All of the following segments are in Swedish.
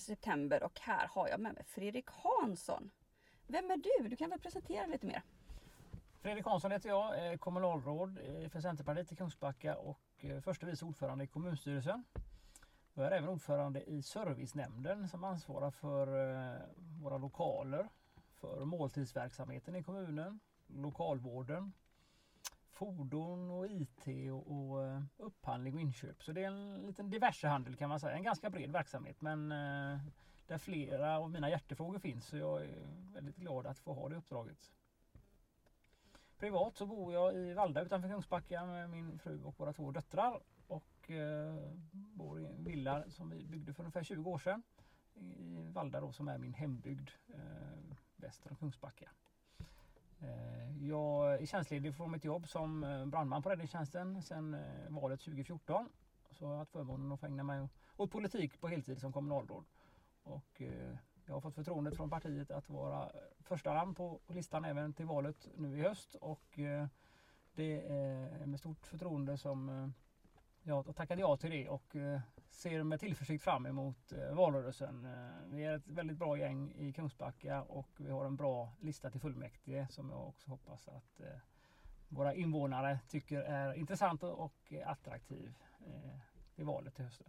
september och här har jag med mig Fredrik Hansson. Vem är du? Du kan väl presentera dig lite mer? Fredrik Hansson heter jag, kommunalråd eh, för Centerpartiet i Kungsbacka och eh, förste vice ordförande i kommunstyrelsen. Jag är även ordförande i servicenämnden som ansvarar för eh, våra lokaler, för måltidsverksamheten i kommunen, lokalvården, fordon och IT och, och eh, upphandling och inköp. Så det är en liten diversehandel kan man säga. En ganska bred verksamhet men eh, där flera av mina hjärtefrågor finns. Så jag är väldigt glad att få ha det uppdraget. Privat så bor jag i Valda utanför Kungsbacka med min fru och våra två döttrar. Och eh, bor i en villa som vi byggde för ungefär 20 år sedan. I Valda då som är min hembygd eh, väster om Kungsbacka. Eh, jag är tjänstledig från mitt jobb som eh, brandman på räddningstjänsten sedan eh, valet 2014. Så jag har haft förmånen att få ägna mig åt politik på heltid som kommunalråd. Och jag har fått förtroendet från partiet att vara första namn på listan även till valet nu i höst och det är med stort förtroende som jag tackade ja till det och eh, ser med tillförsikt fram emot eh, valrörelsen. Eh, vi är ett väldigt bra gäng i Kungsbacka och vi har en bra lista till fullmäktige som jag också hoppas att våra invånare tycker är intressant och attraktiv i valet till hösten.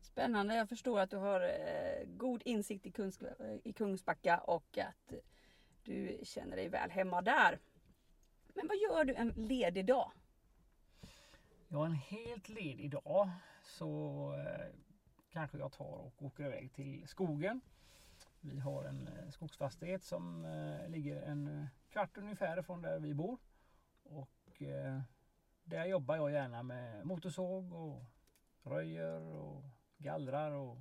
Spännande. Jag förstår att du har god insikt i, Kungs i Kungsbacka och att du känner dig väl hemma där. Men vad gör du en ledig dag? Ja, en helt ledig dag så eh, kanske jag tar och åker iväg till skogen. Vi har en eh, skogsfastighet som eh, ligger en eh, kvart ungefär från där vi bor. Och eh, där jobbar jag gärna med motorsåg och röjer och gallrar och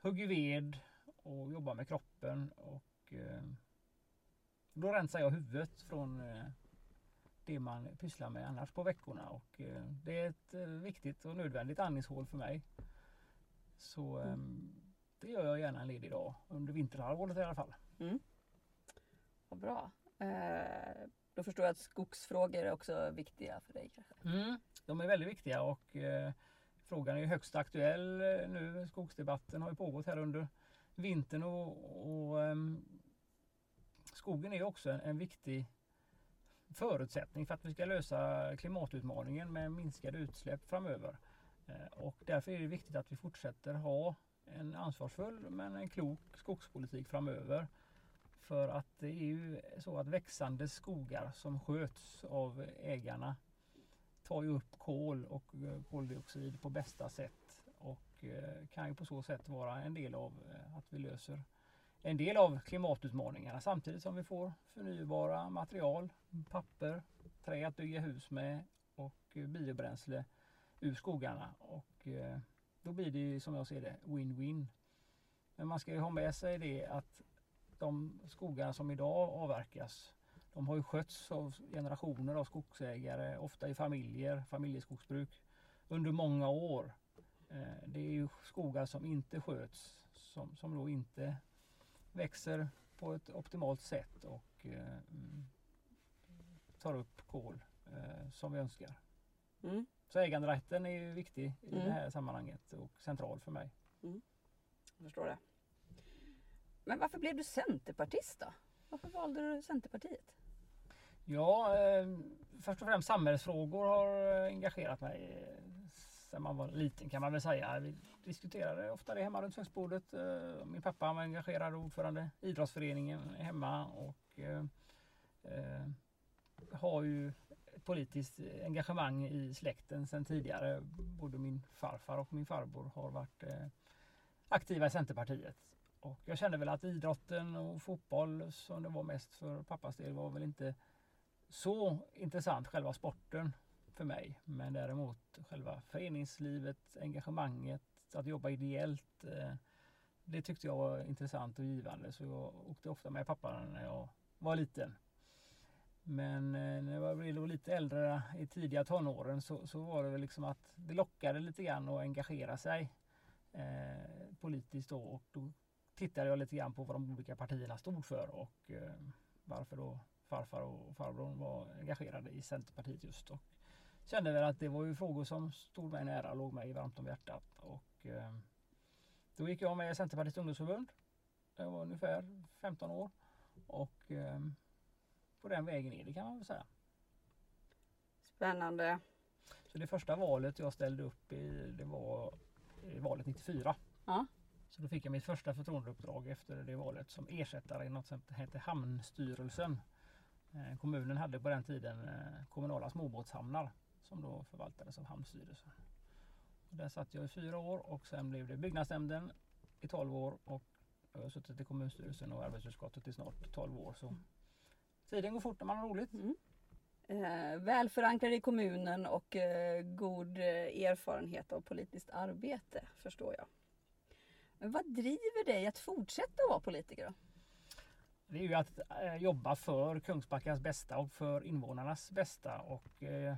hugger ved och jobbar med kroppen. Och eh, då rensar jag huvudet från eh, det man pysslar med annars på veckorna. Och eh, det är ett eh, viktigt och nödvändigt andningshål för mig. Så eh, det gör jag gärna en ledig dag under vinterhalvåret i alla fall. Mm. Vad bra. Eh, då förstår jag att skogsfrågor är också viktiga för dig kanske? Mm, de är väldigt viktiga och eh, Frågan är högst aktuell nu. Skogsdebatten har ju pågått här under vintern och, och um, skogen är också en, en, viktig förutsättning för att vi ska lösa klimatutmaningen med minskade utsläpp framöver. Eh, och därför är det viktigt att vi fortsätter ha en ansvarsfull men en klok skogspolitik framöver. För att det är ju så att växande skogar som sköts av ägarna tar ju upp kol och eh, koldioxid på bästa sätt och eh, kan ju på så sätt vara en del av att vi löser en del av klimatutmaningarna samtidigt som vi får förnybara material, papper, trä att bygga hus med och eh, biobränsle ur skogarna. Och eh, då blir det som jag ser det win-win. Men man ska ju ha med sig det att de skogar som idag avverkas de har ju skötts av generationer av skogsägare, ofta i familjer, familjeskogsbruk, under många år. Eh, det är ju skogar som inte sköts, som, som då inte växer på ett optimalt sätt och eh, mm, tar upp kol eh, som vi önskar. Mm. Så äganderätten är ju viktig i mm. det här sammanhanget och central för mig. Mm. Jag förstår det. Men varför blev du centerpartist då? Varför valde du Centerpartiet? Ja, eh, först och främst samhällsfrågor har eh, engagerat mig sen man var liten kan man väl säga. Vi diskuterade ofta det hemma runt köksbordet. Eh, min pappa var engagerad ordförande i idrottsföreningen hemma och eh, eh, har ju ett politiskt engagemang i släkten sedan tidigare. Både min farfar och min farbror har varit eh, aktiva i Centerpartiet. Och jag kände väl att idrotten och fotboll som det var mest för pappas del var väl inte så intressant själva sporten för mig. Men däremot själva föreningslivet, engagemanget, att jobba ideellt. Eh, det tyckte jag var intressant och givande så jag åkte ofta med pappa när jag var liten. Men eh, när jag blev lite äldre i tidiga tonåren så, så var det väl liksom att det lockade lite grann att engagera sig eh, politiskt då och då tittade jag lite grann på vad de olika partierna stod för och eh, varför då farfar och farbror var engagerade i Centerpartiet just och kände väl att det var ju frågor som stod mig nära och låg mig varmt om hjärtat. Och, eh, Då gick jag med i Centerpartiets ungdomsförbund. Jag var ungefär 15 år. Och eh, på den vägen är det kan man väl säga. Spännande. Så det första valet jag ställde upp i det var i valet 94. Ja. Så då fick jag mitt första förtroendeuppdrag efter det valet som ersättare i något som hette Hamnstyrelsen. Eh, kommunen hade på den tiden eh, kommunala småbåtshamnar som då förvaltades av Hamnstyrelsen. Och där satt jag i fyra år och sen blev det byggnadsnämnden i 12 år och jag har suttit i kommunstyrelsen och arbetsutskottet i snart 12 år. Så tiden går fort när man har roligt. Mm. Eh, väl förankrad i kommunen och eh, god eh, erfarenhet av politiskt arbete förstår jag. Men vad driver dig att fortsätta vara politiker då? Det är ju att eh, jobba för Kungsbackas bästa och för invånarnas bästa. Och, eh,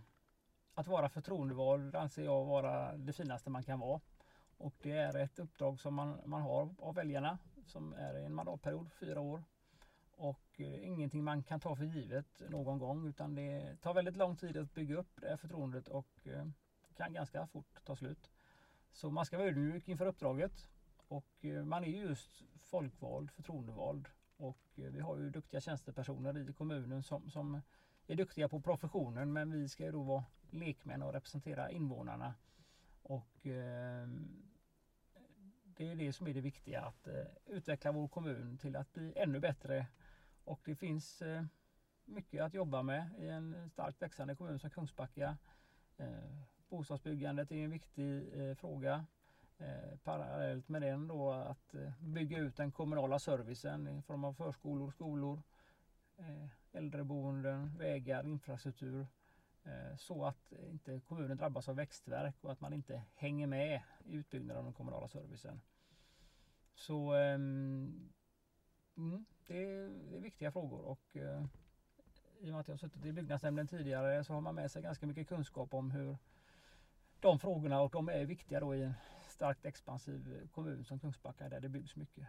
att vara förtroendevald anser jag vara det finaste man kan vara. Och det är ett uppdrag som man, man har av väljarna som är en mandatperiod, fyra år. Och eh, ingenting man kan ta för givet någon gång utan det tar väldigt lång tid att bygga upp det här förtroendet och eh, kan ganska fort ta slut. Så man ska vara ödmjuk inför uppdraget och eh, man är just folkvald, förtroendevald och eh, vi har ju duktiga tjänstepersoner i kommunen som, som är duktiga på professionen men vi ska ju då vara lekmän och representera invånarna. Och eh, det är det som är det viktiga, att eh, utveckla vår kommun till att bli ännu bättre. Och det finns eh, mycket att jobba med i en starkt växande kommun som Kungsbacka. Eh, bostadsbyggandet är en viktig eh, fråga. Eh, parallellt med den då att eh, bygga ut den kommunala servicen i form av förskolor, skolor, eh, äldreboenden, vägar, infrastruktur. Eh, så att inte kommunen drabbas av växtverk och att man inte hänger med i utbyggnaden av den kommunala servicen. Så ehm, mm, det, är, det är viktiga frågor och eh, i och med att jag har suttit i byggnadsnämnden tidigare så har man med sig ganska mycket kunskap om hur de frågorna och de är viktiga då i en starkt expansiv kommun som Kungsbacka där det byggs mycket.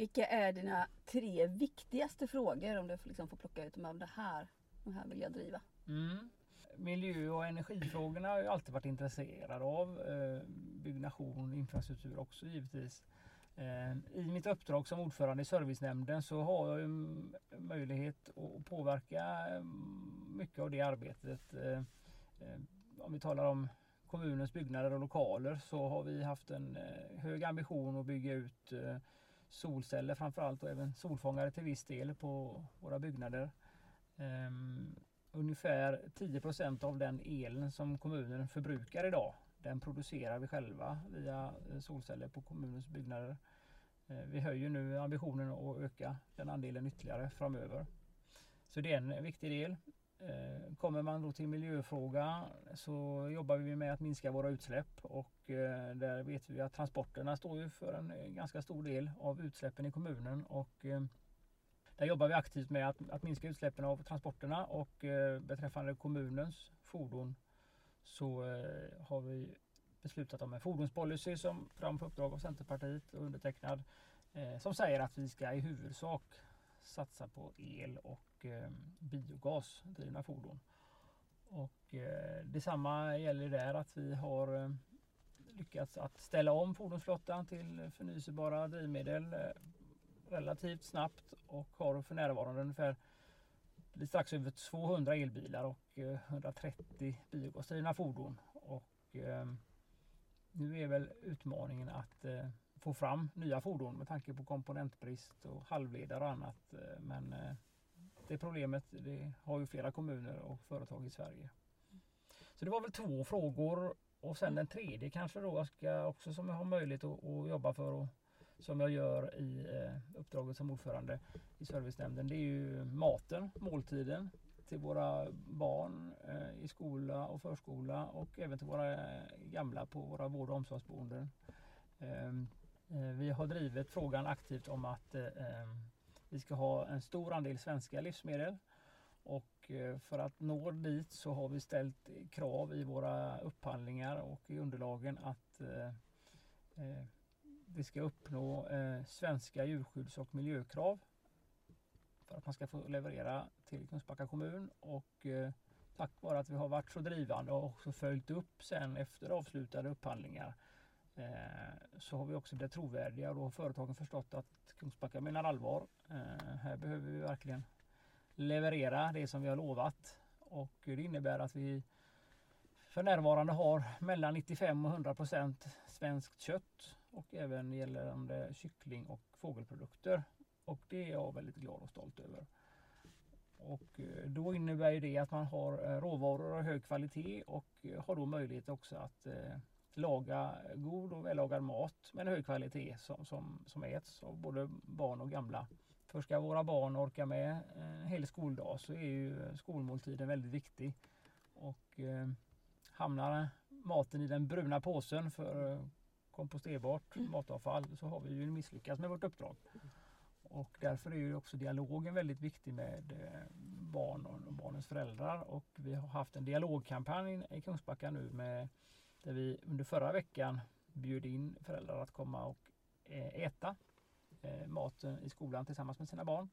Vilka är dina tre viktigaste frågor om du liksom får plocka ut dem av det här? De här vill jag driva. Mm. Miljö och energifrågorna har jag alltid varit intresserad av. Byggnation byggnation, infrastruktur också givetvis. Eh, I mitt uppdrag som ordförande i servicenämnden så har jag möjlighet att påverka eh, mycket av det arbetet. Om vi talar om kommunens byggnader och lokaler så har vi haft en hög ambition att bygga ut solceller framförallt och även solfångare till viss del på våra byggnader. Um, ungefär 10% av den elen som kommunen förbrukar idag den producerar vi själva via eh, solceller på kommunens byggnader. Eh, vi höjer nu ambitionen att öka den andelen ytterligare framöver. Så det är en viktig del. Eh, kommer man då till miljöfrågan så jobbar vi med att minska våra utsläpp och eh, där vet vi att transporterna står ju för en eh, ganska stor del av utsläppen i kommunen och där jobbar vi aktivt med att, att minska utsläppen av transporterna och beträffande kommunens fordon så har vi beslutat om en fordonspolicy som fram på uppdrag av Centerpartiet och undertecknad som säger att vi ska i huvudsak satsa på el och eh, biogasdrivna fordon. Och eh, detsamma gäller där att vi har eh, lyckats att ställa om fordonsflottan till förnyelsebara drivmedel eh, relativt snabbt och har för närvarande ungefär strax över 200 elbilar och eh, 130 biogasdrivna fordon. Och, eh, nu är väl utmaningen att eh, få fram nya fordon med tanke på komponentbrist och halvledare och annat. Eh, men eh, det problemet det har ju flera kommuner och företag i Sverige. Så det var väl två frågor och sen den tredje kanske då jag ska också som jag har möjlighet att, att jobba för och som jag gör i eh, uppdraget som ordförande i servicenämnden. Det är ju maten, måltiden till våra barn i skola och förskola och även till våra gamla på våra vård och omsorgsboenden. Ehm, Eh, vi har drivit frågan aktivt om att eh, ehm, vi ska ha en stor andel svenska livsmedel. Och eh, för att nå dit så har vi ställt krav i våra upphandlingar och i underlagen att vi ska uppnå svenska djurskydds och miljökrav för att man ska få leverera till Kungsbacka kommun. Och tack vare att vi har varit så drivande och också följt upp sen efter avslutade upphandlingar Eh, så har vi också blivit trovärdiga och då har företagen förstått att Kungsbacka menar allvar. Eh, här behöver vi verkligen leverera det som vi har lovat och det innebär att vi för närvarande har mellan 95 och 100 procent svenskt kött och även gällande kyckling och fågelprodukter. Och det är jag väldigt glad och stolt över. Och eh, då innebär det att man har råvaror av hög kvalitet och har då möjlighet också att laga god och vällagad mat med en hög kvalitet som, som, som äts av både barn och gamla. För ska våra barn orka med en hel skoldag så är ju skolmåltiden väldigt viktig. Och eh, hamnar maten i den bruna påsen för komposterbart mm. matavfall så har vi ju misslyckats med vårt uppdrag. Och därför är ju också dialogen väldigt viktig med eh, barn och barnens föräldrar och vi har haft en dialogkampanj i Kungsbacka nu med där vi under förra veckan bjöd in föräldrar att komma och eh, äta eh, maten i skolan tillsammans med sina barn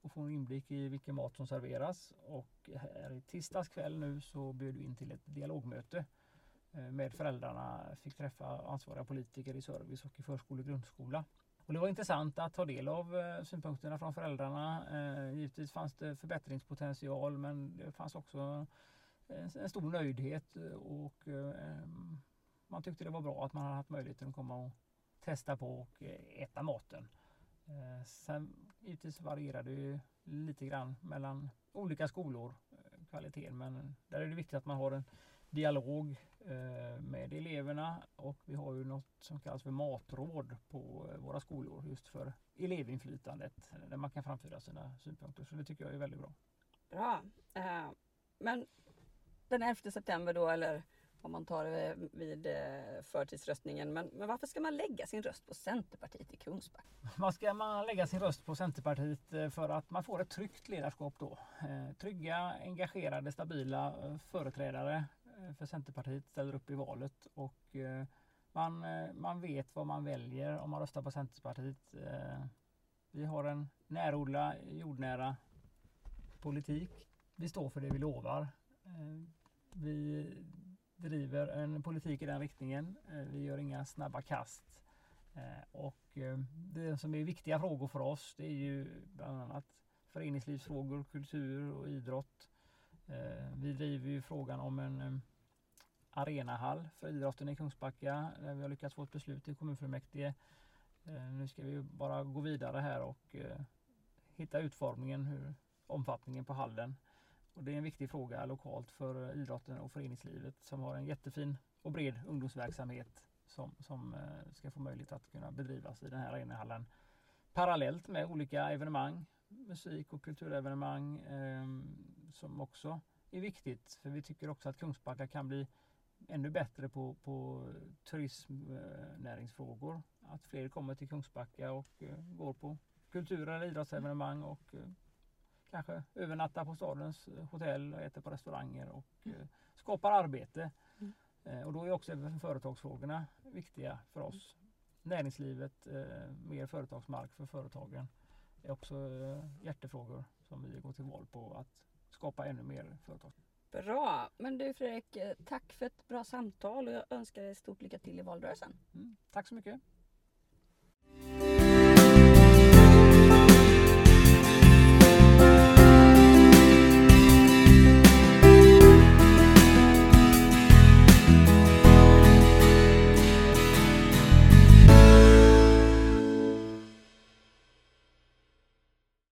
och få en inblick i vilken mat som serveras. Och här i tisdags kväll nu så bjöd vi in till ett dialogmöte eh, med föräldrarna. Fick träffa ansvariga politiker i service och i förskola och grundskola. Och det var intressant att ta del av synpunkterna från föräldrarna. Givetvis fanns det förbättringspotential men det fanns också en stor nöjdhet och ehm, man tyckte det var bra att man hade haft möjligheten att komma och testa på och eh, äta maten. Eh, sen givetvis varierar det ju lite grann mellan olika skolor eh, kvaliteten men där är det viktigt att man har en dialog med eleverna och vi har ju något som kallas för matråd på våra skolor just för elevinflytandet där man kan framföra sina synpunkter. Så det tycker jag är väldigt bra. Bra. Men den 11 september då eller om man tar det vid eh, förtidsröstningen. Men, men, varför ska man lägga sin röst på Centerpartiet i Kungsbacka? Vad ska man lägga sin röst på Centerpartiet eh, för att man får ett tryggt ledarskap då. Eh, trygga, engagerade, stabila företrädare för Centerpartiet ställer upp i valet och man, man vet vad man väljer om man röstar på Centerpartiet. Vi har en närodla, jordnära politik. Vi står för det vi lovar. Vi driver en politik i den riktningen. Eh, vi gör inga snabba kast. Eh, och eh, det som är viktiga frågor för oss det är ju bland annat föreningslivsfrågor, kultur och idrott. Vi driver ju frågan om en arenahall för idrotten i Kungsbacka. Där vi har lyckats få ett beslut i kommunfullmäktige. Nu ska vi bara gå vidare här och hitta utformningen, hur, omfattningen på hallen. Och det är en viktig fråga lokalt för eh, idrotten och föreningslivet som har en jättefin och bred ungdomsverksamhet som, som eh, ska få möjlighet att kunna bedrivas i den här arenahallen parallellt med olika evenemang, musik och kulturevenemang eh, som också är viktigt. För vi tycker också att Kungsbacka kan bli ännu bättre på, på eh, turismnäringsfrågor. Att fler kommer till Kungsbacka och går på kultur eller idrottsevenemang och kanske övernattar på stadens hotell och äter på restauranger och uh, skapar arbete. Mm. och då är också företagsfrågorna viktiga för oss. Mm. Näringslivet, mer företagsmark för företagen är också hjärtefrågor som vi går till val på att skapa ännu mer företag. Bra! Men du Fredrik, eh, tack för ett bra samtal och jag önskar dig stort lycka till i valrörelsen. Mm, tack så mycket!